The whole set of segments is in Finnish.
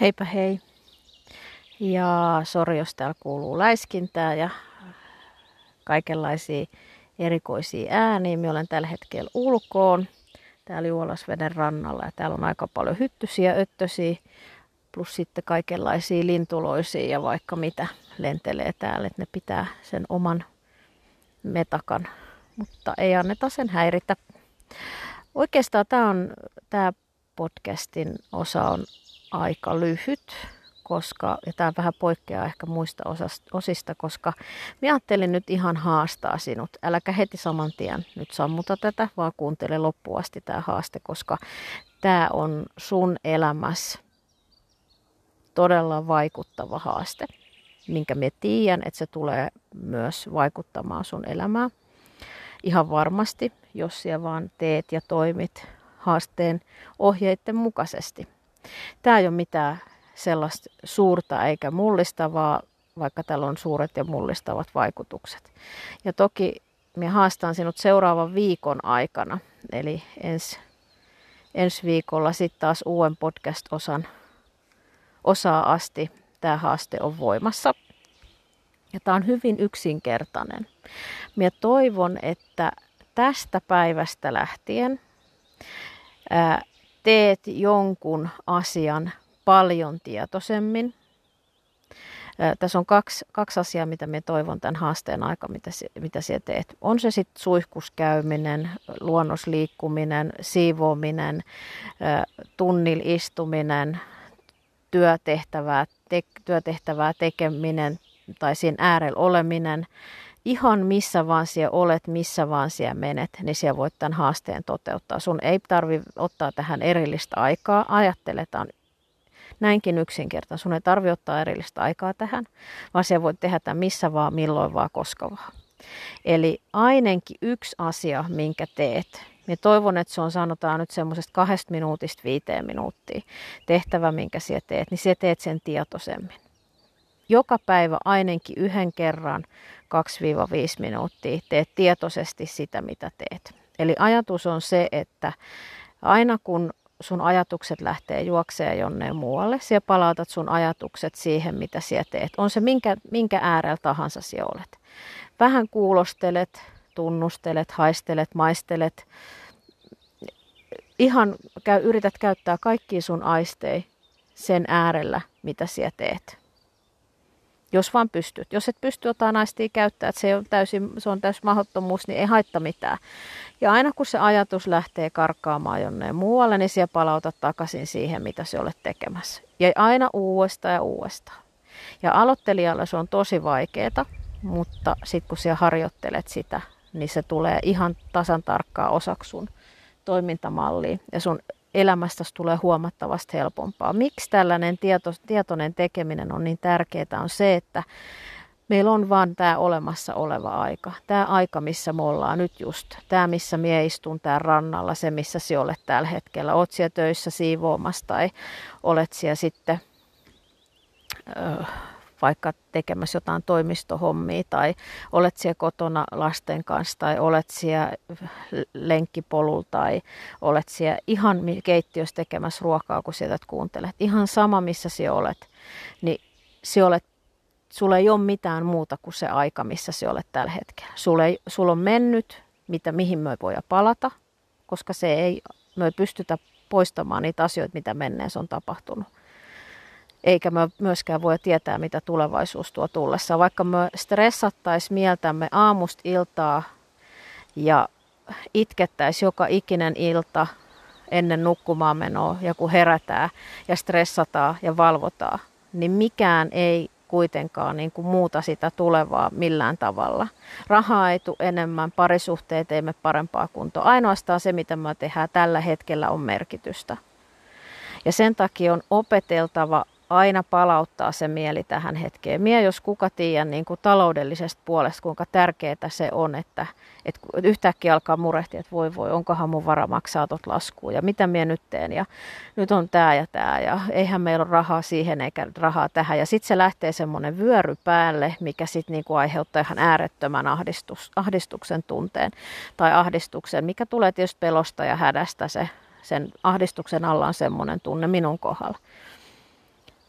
Heipä hei. Ja sori, jos täällä kuuluu läiskintää ja kaikenlaisia erikoisia ääniä. Minä olen tällä hetkellä ulkoon täällä Juolasveden rannalla ja täällä on aika paljon hyttysiä, öttösiä plus sitten kaikenlaisia lintuloisia ja vaikka mitä lentelee täällä, että ne pitää sen oman metakan, mutta ei anneta sen häiritä. Oikeastaan tämä on tämä podcastin osa on aika lyhyt, koska, ja tämä vähän poikkeaa ehkä muista osista, koska minä ajattelin nyt ihan haastaa sinut. Äläkä heti saman tien nyt sammuta tätä, vaan kuuntele loppuun asti tämä haaste, koska tämä on sun elämässä todella vaikuttava haaste, minkä me tiedän, että se tulee myös vaikuttamaan sun elämään. Ihan varmasti, jos siellä vaan teet ja toimit haasteen ohjeiden mukaisesti. Tämä ei ole mitään sellaista suurta eikä mullistavaa, vaikka tällä on suuret ja mullistavat vaikutukset. Ja toki minä haastan sinut seuraavan viikon aikana, eli ensi, ensi viikolla sitten taas uuden podcast-osan osaa asti tämä haaste on voimassa. Ja tämä on hyvin yksinkertainen. Minä toivon, että tästä päivästä lähtien ää, teet jonkun asian paljon tietoisemmin. Tässä on kaksi, kaksi asiaa, mitä minä toivon tämän haasteen aika, mitä, mitä sinä teet. On se sitten suihkuskäyminen, luonnosliikkuminen, siivoaminen, tunnil istuminen, työtehtävää, te, työtehtävää tekeminen tai siinä äärellä oleminen, ihan missä vaan siellä olet, missä vaan siellä menet, niin siellä voit tämän haasteen toteuttaa. Sun ei tarvi ottaa tähän erillistä aikaa. Ajatteletaan näinkin yksinkertainen. Sun ei tarvi ottaa erillistä aikaa tähän, vaan siellä voit tehdä tämän missä vaan, milloin vaan, koska vaan. Eli ainakin yksi asia, minkä teet, niin toivon, että se on sanotaan nyt semmoisesta kahdesta minuutista viiteen minuuttia tehtävä, minkä sä teet, niin sä teet sen tietoisemmin. Joka päivä ainakin yhden kerran 2-5 minuuttia teet tietoisesti sitä, mitä teet. Eli ajatus on se, että aina kun sun ajatukset lähtee juokseen jonne muualle, sä palautat sun ajatukset siihen, mitä sä teet. On se minkä, minkä äärellä tahansa sä olet. Vähän kuulostelet, tunnustelet, haistelet, maistelet. Ihan käy, yrität käyttää kaikki sun aisteja sen äärellä, mitä sä teet. Jos vaan pystyt. Jos et pysty jotain aistia käyttää, että se on täysin, se on täysin mahdottomuus, niin ei haittaa mitään. Ja aina kun se ajatus lähtee karkaamaan jonneen muualle, niin siellä palautat takaisin siihen, mitä se olet tekemässä. Ja aina uudestaan ja uudestaan. Ja aloittelijalle se on tosi vaikeaa, mutta sitten kun siellä harjoittelet sitä, niin se tulee ihan tasan tarkkaa osaksi sun toimintamalliin ja sun elämästäsi tulee huomattavasti helpompaa. Miksi tällainen tieto, tietoinen tekeminen on niin tärkeää on se, että meillä on vaan tämä olemassa oleva aika. Tämä aika, missä me ollaan nyt just. Tämä, missä mie istun tää rannalla, se missä sinä olet tällä hetkellä. Olet siellä töissä siivoamassa tai olet siellä sitten... Öö, vaikka tekemässä jotain toimistohommia tai olet siellä kotona lasten kanssa tai olet siellä lenkkipolulla tai olet siellä ihan keittiössä tekemässä ruokaa, kun sieltä kuuntelet. Ihan sama, missä sinä olet, niin sinä olet sulla ei ole mitään muuta kuin se aika, missä sinä olet tällä hetkellä. Sulla, ei, sulla on mennyt, mitä, mihin me voi palata, koska se ei, me ei pystytä poistamaan niitä asioita, mitä menneessä on tapahtunut eikä me myöskään voi tietää, mitä tulevaisuus tuo tullessa. Vaikka me stressattaisiin mieltämme aamusta iltaa ja itkettäisiin joka ikinen ilta ennen nukkumaan menoa ja kun herätään ja stressataan ja valvotaan, niin mikään ei kuitenkaan niin kuin muuta sitä tulevaa millään tavalla. Rahaa ei tule enemmän, parisuhteet ei me parempaa kuntoa. Ainoastaan se, mitä me tehdään tällä hetkellä, on merkitystä. Ja sen takia on opeteltava aina palauttaa se mieli tähän hetkeen. Mie jos kuka tiedän niin kuin taloudellisesta puolesta, kuinka tärkeää se on, että, että yhtäkkiä alkaa murehtia, että voi voi, onkohan mun vara maksaa tot laskuun ja mitä mie nyt teen ja nyt on tämä ja tämä ja eihän meillä ole rahaa siihen eikä rahaa tähän. Ja sitten se lähtee semmoinen vyöry päälle, mikä sitten niin aiheuttaa ihan äärettömän ahdistus, ahdistuksen tunteen tai ahdistuksen, mikä tulee tietysti pelosta ja hädästä se sen ahdistuksen alla on semmoinen tunne minun kohdalla.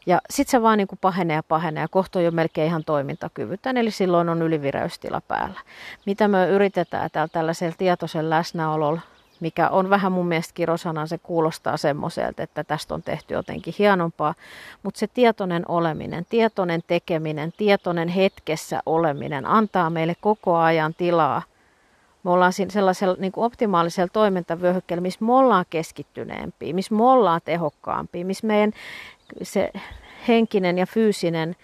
Ja sitten se vaan niin kuin pahenee ja pahenee ja kohta on jo melkein ihan toimintakyvytön, eli silloin on ylivireystila päällä. Mitä me yritetään täällä tällaisella tietoisen läsnäololla, mikä on vähän mun mielestä kirosana, se kuulostaa semmoiselta, että tästä on tehty jotenkin hienompaa, mutta se tietoinen oleminen, tietoinen tekeminen, tietoinen hetkessä oleminen antaa meille koko ajan tilaa me ollaan sellaisella niin kuin optimaalisella toimintavyöhykkeellä, missä me ollaan keskittyneempiä, missä me ollaan tehokkaampia, missä meidän se henkinen ja fyysinen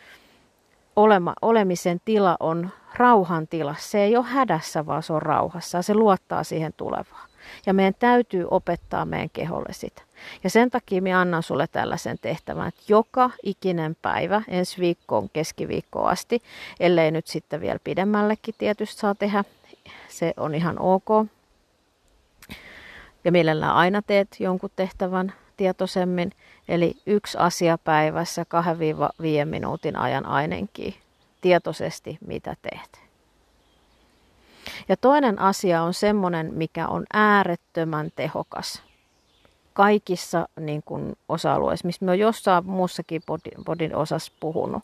olema, olemisen tila on rauhan tila. Se ei ole hädässä, vaan se on rauhassa. Se luottaa siihen tulevaan. Ja meidän täytyy opettaa meidän keholle sitä. Ja sen takia minä annan sulle tällaisen tehtävän, että joka ikinen päivä, ensi viikkoon keskiviikkoon asti, ellei nyt sitten vielä pidemmällekin tietysti saa tehdä, se on ihan ok. Ja mielellään aina teet jonkun tehtävän tietoisemmin, eli yksi asia päivässä 2-5 minuutin ajan ainakin tietoisesti, mitä teet. Ja toinen asia on semmoinen, mikä on äärettömän tehokas kaikissa niin kuin, osa-alueissa, mistä me on jossain muussakin bodin, bodin osassa puhunut,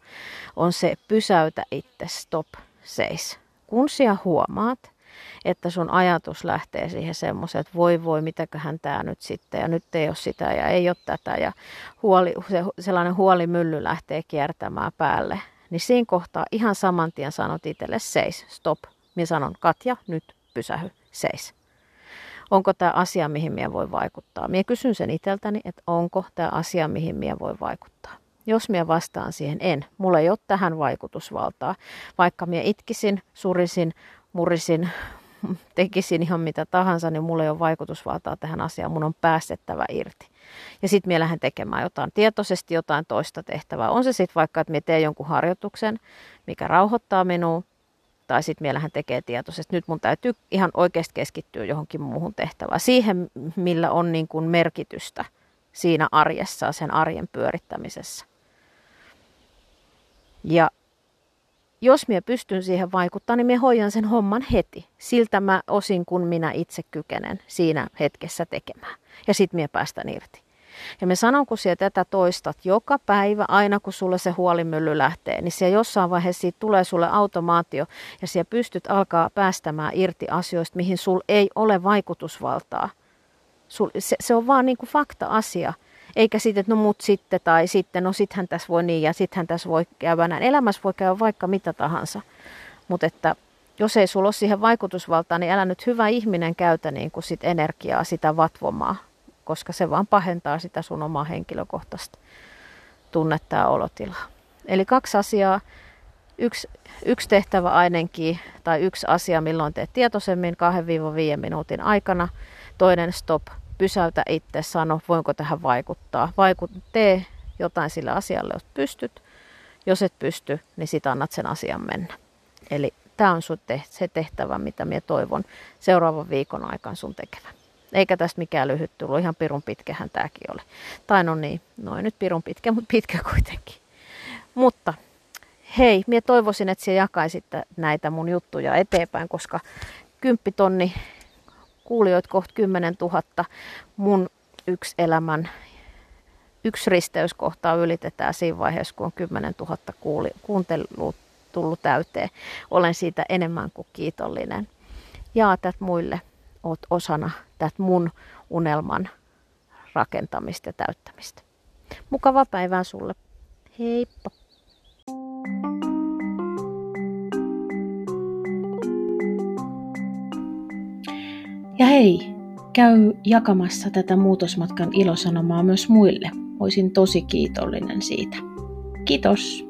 on se pysäytä itse, stop, seis. Kun sinä huomaat, että sun ajatus lähtee siihen semmoiseen, että voi voi, mitäköhän tämä nyt sitten, ja nyt ei ole sitä ja ei ole tätä, ja huoli, se, sellainen huolimylly lähtee kiertämään päälle, niin siinä kohtaa ihan saman tien sanot itselle seis, stop. Minä sanon, Katja, nyt pysähy, seis. Onko tämä asia, mihin minä voi vaikuttaa? Minä kysyn sen itseltäni, että onko tämä asia, mihin minä voi vaikuttaa. Jos minä vastaan siihen, en. Mulla ei ole tähän vaikutusvaltaa. Vaikka minä itkisin, surisin, murisin, tekisin ihan mitä tahansa, niin mulla ei ole vaikutusvaltaa tähän asiaan. Mun on päästettävä irti. Ja sitten minä lähden tekemään jotain tietoisesti jotain toista tehtävää. On se sitten vaikka, että minä teen jonkun harjoituksen, mikä rauhoittaa minua, tai sitten minä lähden tekemään tietoisesti. Nyt mun täytyy ihan oikeasti keskittyä johonkin muuhun tehtävään. Siihen, millä on niin kuin merkitystä siinä arjessa, sen arjen pyörittämisessä. Ja jos minä pystyn siihen vaikuttamaan, niin minä hoidan sen homman heti. Siltä mä osin, kun minä itse kykenen siinä hetkessä tekemään. Ja sitten minä päästän irti. Ja me sanon, kun sinä tätä toistat joka päivä, aina kun sulle se huolimylly lähtee, niin siellä jossain vaiheessa siitä tulee sulle automaatio ja siellä pystyt alkaa päästämään irti asioista, mihin sul ei ole vaikutusvaltaa. Sul, se, se on vaan niin kuin fakta-asia. Eikä sitten, että no mut sitten tai sitten, no sittenhän tässä voi niin ja sittenhän tässä voi käydä näin. Elämässä voi käydä vaikka mitä tahansa. Mutta että jos ei sulla ole siihen vaikutusvaltaa, niin älä nyt hyvä ihminen käytä niin kuin sit energiaa sitä vatvomaa, koska se vaan pahentaa sitä sun omaa henkilökohtaista tunnetta ja olotilaa. Eli kaksi asiaa. Yksi, yksi tehtävä ainakin tai yksi asia, milloin teet tietoisemmin 2-5 minuutin aikana. Toinen stop, pysäytä itse, sano, voinko tähän vaikuttaa. Vaikut, tee jotain sille asialle, jos pystyt. Jos et pysty, niin sit annat sen asian mennä. Eli tämä on sun te- se tehtävä, mitä minä toivon seuraavan viikon aikana sun tekevän. Eikä tästä mikään lyhyt tullut, ihan pirun pitkähän tämäkin oli. Tai no niin, noin nyt pirun pitkä, mutta pitkä kuitenkin. Mutta hei, minä toivoisin, että sinä jakaisit näitä mun juttuja eteenpäin, koska kymppitonni kuulijoit kohta 10 000. Mun yksi elämän yksi risteyskohtaa ylitetään siinä vaiheessa, kun on 10 000 kuuli, kuuntelua tullut täyteen. Olen siitä enemmän kuin kiitollinen. Jaa tätä muille. Oot osana tätä mun unelman rakentamista ja täyttämistä. Mukavaa päivää sulle. Heippa! Ja hei, käy jakamassa tätä muutosmatkan ilosanomaa myös muille. Olisin tosi kiitollinen siitä. Kiitos!